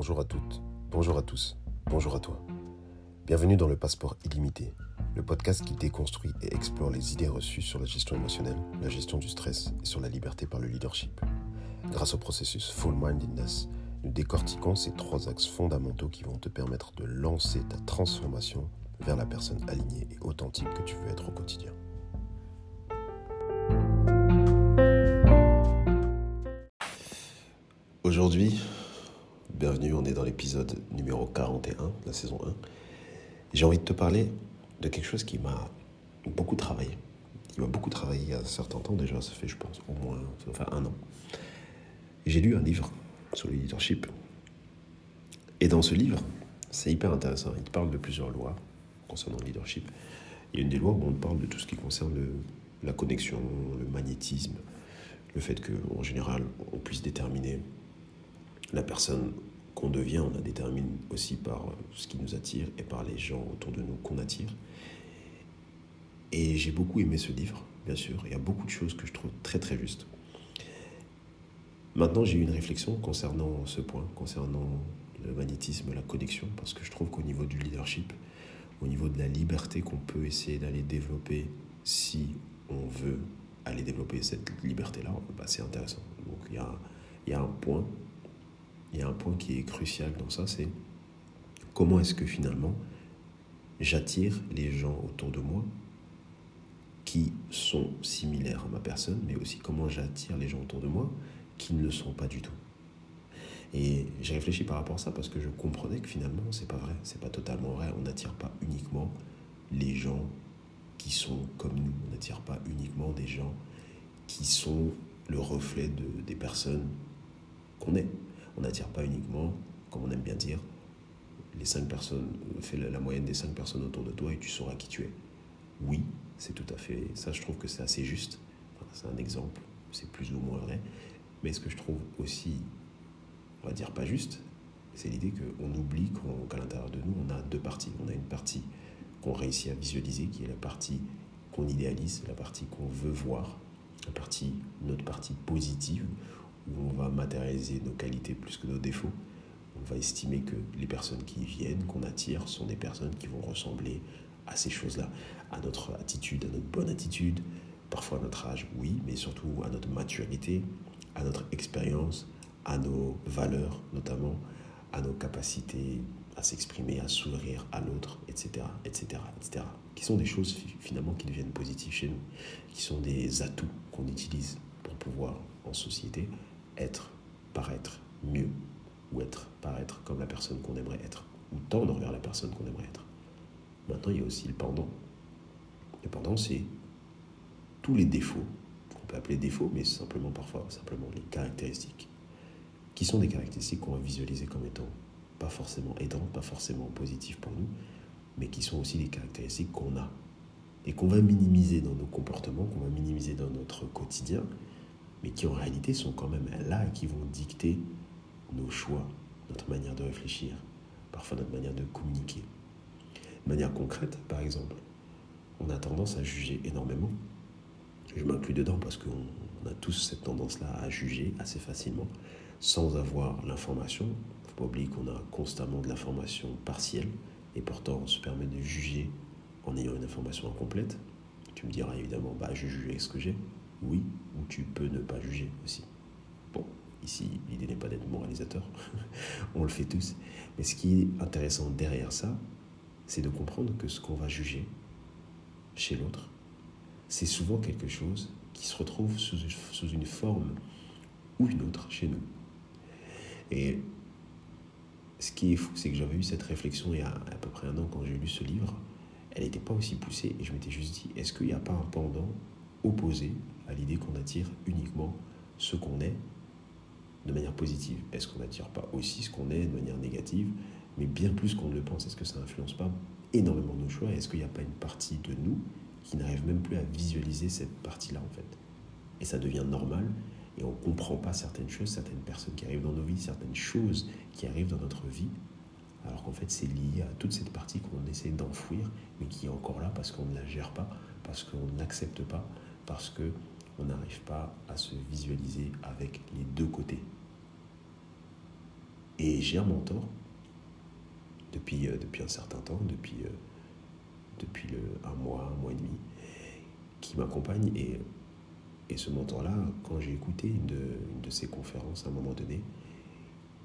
Bonjour à toutes, bonjour à tous, bonjour à toi. Bienvenue dans le Passeport illimité, le podcast qui déconstruit et explore les idées reçues sur la gestion émotionnelle, la gestion du stress et sur la liberté par le leadership. Grâce au processus Full Mindedness, nous décortiquons ces trois axes fondamentaux qui vont te permettre de lancer ta transformation vers la personne alignée et authentique que tu veux être au quotidien. Aujourd'hui, bienvenue, on est dans l'épisode numéro 41 de la saison 1. J'ai envie de te parler de quelque chose qui m'a beaucoup travaillé. Qui m'a beaucoup travaillé il y a un certain temps déjà, ça fait je pense au moins enfin, un an. J'ai lu un livre sur le leadership. Et dans ce livre, c'est hyper intéressant, il parle de plusieurs lois concernant le leadership. Il y a une des lois où on parle de tout ce qui concerne la connexion, le magnétisme, le fait qu'en général, on puisse déterminer la personne qu'on devient, on la détermine aussi par ce qui nous attire et par les gens autour de nous qu'on attire. Et j'ai beaucoup aimé ce livre, bien sûr. Il y a beaucoup de choses que je trouve très très justes. Maintenant, j'ai eu une réflexion concernant ce point, concernant le magnétisme, la connexion, parce que je trouve qu'au niveau du leadership, au niveau de la liberté qu'on peut essayer d'aller développer si on veut aller développer cette liberté-là, bah, c'est intéressant. Donc il y a un point il y a un point qui est crucial dans ça, c'est comment est-ce que finalement j'attire les gens autour de moi qui sont similaires à ma personne, mais aussi comment j'attire les gens autour de moi qui ne le sont pas du tout. Et j'ai réfléchi par rapport à ça parce que je comprenais que finalement, c'est pas vrai, c'est pas totalement vrai. On n'attire pas uniquement les gens qui sont comme nous, on n'attire pas uniquement des gens qui sont le reflet de, des personnes qu'on est on n'attire pas uniquement, comme on aime bien dire, les cinq personnes, fais la, moyenne des cinq personnes autour de toi et tu sauras qui tu es. Oui, c'est tout à fait, ça je trouve que c'est assez juste. c'est un exemple, c'est plus ou moins vrai. Mais ce que je trouve aussi, on va dire pas juste, c'est l'idée qu'on oublie qu'à l'intérieur de nous, on a deux parties. On a une partie qu'on réussit à visualiser, qui est la partie qu'on idéalise, la partie qu'on veut voir, la partie, notre partie positive, où on va matérialiser nos qualités plus que nos défauts. On va estimer que les personnes qui viennent, qu'on attire, sont des personnes qui vont ressembler à ces choses-là, à notre attitude, à notre bonne attitude, parfois à notre âge, oui, mais surtout à notre maturité, à notre expérience, à nos valeurs notamment, à nos capacités à s'exprimer, à sourire à l'autre, etc., etc., etc., qui sont des choses finalement qui deviennent positives chez nous, qui sont des atouts qu'on utilise pour pouvoir en société être, paraître mieux, ou être, paraître comme la personne qu'on aimerait être, ou tendre vers la personne qu'on aimerait être. Maintenant, il y a aussi le pendant. Le pendant, c'est tous les défauts, qu'on peut appeler défauts, mais simplement parfois, simplement les caractéristiques, qui sont des caractéristiques qu'on va visualiser comme étant pas forcément aidantes, pas forcément positives pour nous, mais qui sont aussi des caractéristiques qu'on a et qu'on va minimiser dans nos comportements, qu'on va minimiser dans notre quotidien, mais qui en réalité sont quand même là et qui vont dicter nos choix, notre manière de réfléchir, parfois notre manière de communiquer. De manière concrète, par exemple, on a tendance à juger énormément. Je m'inclus dedans parce qu'on a tous cette tendance-là à juger assez facilement sans avoir l'information. Il ne faut pas oublier qu'on a constamment de l'information partielle et pourtant on se permet de juger en ayant une information incomplète. Tu me diras évidemment, bah, je juge avec ce que j'ai oui, ou tu peux ne pas juger aussi. Bon, ici, l'idée n'est pas d'être moralisateur, on le fait tous. Mais ce qui est intéressant derrière ça, c'est de comprendre que ce qu'on va juger chez l'autre, c'est souvent quelque chose qui se retrouve sous, une forme ou une autre chez nous. Et ce qui est fou, c'est que j'avais eu cette réflexion il y a à peu près un an quand j'ai lu ce livre. Elle n'était pas aussi poussée et je m'étais juste dit, est-ce qu'il n'y a pas un pendant opposé à l'idée qu'on attire uniquement ce qu'on est de manière positive. Est-ce qu'on n'attire pas aussi ce qu'on est de manière négative, mais bien plus qu'on ne le pense Est-ce que ça n'influence pas énormément nos choix? Est-ce qu'il n'y a pas une partie de nous qui n'arrive même plus à visualiser cette partie-là en fait? Et ça devient normal et on ne comprend pas certaines choses, certaines personnes qui arrivent dans nos vies, certaines choses qui arrivent dans notre vie, alors qu'en fait c'est lié à toute cette partie qu'on essaie d'enfouir, mais qui est encore là parce qu'on ne la gère pas, parce qu'on n'accepte pas, parce que on n'arrive pas à se visualiser avec les deux côtés. Et j'ai un mentor depuis, euh, depuis un certain temps, depuis, euh, depuis un mois, un mois et demi, qui m'accompagne. Et, et ce mentor-là, quand j'ai écouté une de, une de ses conférences à un moment donné,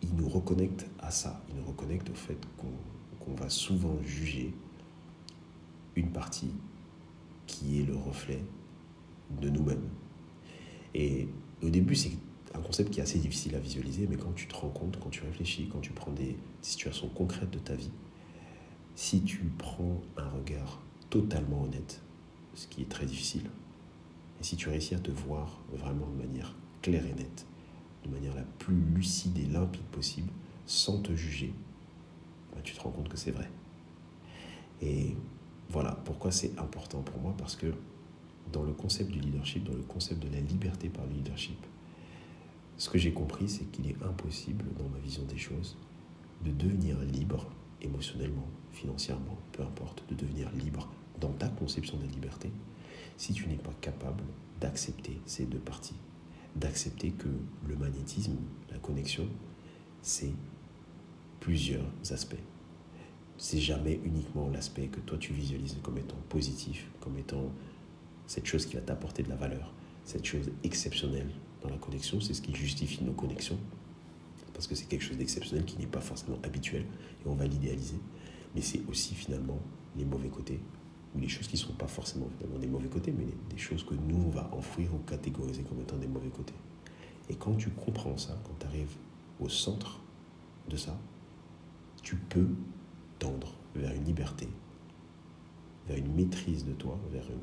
il nous reconnecte à ça. Il nous reconnecte au fait qu'on va souvent juger une partie qui est le reflet de nous-mêmes. Et au début, c'est un concept qui est assez difficile à visualiser, mais quand tu te rends compte, quand tu réfléchis, quand tu prends des situations concrètes de ta vie, si tu prends un regard totalement honnête, ce qui est très difficile, et si tu réussis à te voir vraiment de manière claire et nette, de manière la plus lucide et limpide possible, sans te juger, bah, tu te rends compte que c'est vrai. Et voilà pourquoi c'est important pour moi, parce que dans le concept du leadership, dans le concept de la liberté par le leadership, ce que j'ai compris, c'est qu'il est impossible, dans ma vision des choses, de devenir libre émotionnellement, financièrement, peu importe, de devenir libre dans ta conception de la liberté, si tu n'es pas capable d'accepter ces deux parties, d'accepter que le magnétisme, la connexion, c'est plusieurs aspects. C'est jamais uniquement l'aspect que toi tu visualises comme étant positif, comme étant cette chose qui va t'apporter de la valeur, cette chose exceptionnelle dans la connexion, c'est ce qui justifie nos connexions, parce que c'est quelque chose d'exceptionnel qui n'est pas forcément habituel, et on va l'idéaliser, mais c'est aussi finalement les mauvais côtés, ou les choses qui ne sont pas forcément finalement des mauvais côtés, mais des choses que nous, on va enfouir ou catégoriser comme étant des mauvais côtés. Et quand tu comprends ça, quand tu arrives au centre de ça, tu peux tendre vers une liberté, vers une maîtrise de toi, vers une,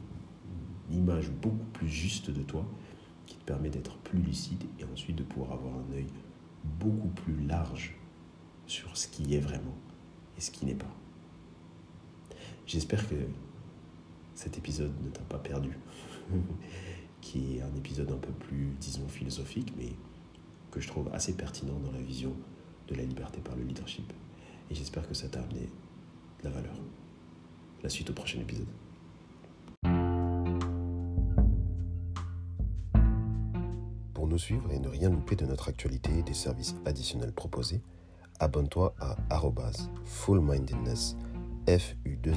image beaucoup plus juste de toi, qui te permet d'être plus lucide et ensuite de pouvoir avoir un œil beaucoup plus large sur ce qui est vraiment et ce qui n'est pas. J'espère que cet épisode ne t'a pas perdu, qui est un épisode un peu plus, disons, philosophique, mais que je trouve assez pertinent dans la vision de la liberté par le leadership. Et j'espère que ça t'a amené de la valeur. La suite au prochain épisode. Nous suivre et ne rien louper de notre actualité et des services additionnels proposés, abonne-toi à fullmindedness, f u 2 l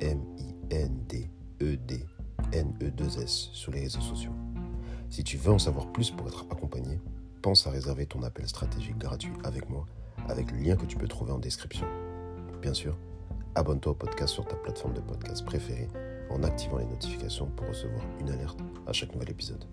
m i n d e d n e 2 s sur les réseaux sociaux. Si tu veux en savoir plus pour être accompagné, pense à réserver ton appel stratégique gratuit avec moi avec le lien que tu peux trouver en description. Bien sûr, abonne-toi au podcast sur ta plateforme de podcast préférée en activant les notifications pour recevoir une alerte à chaque nouvel épisode.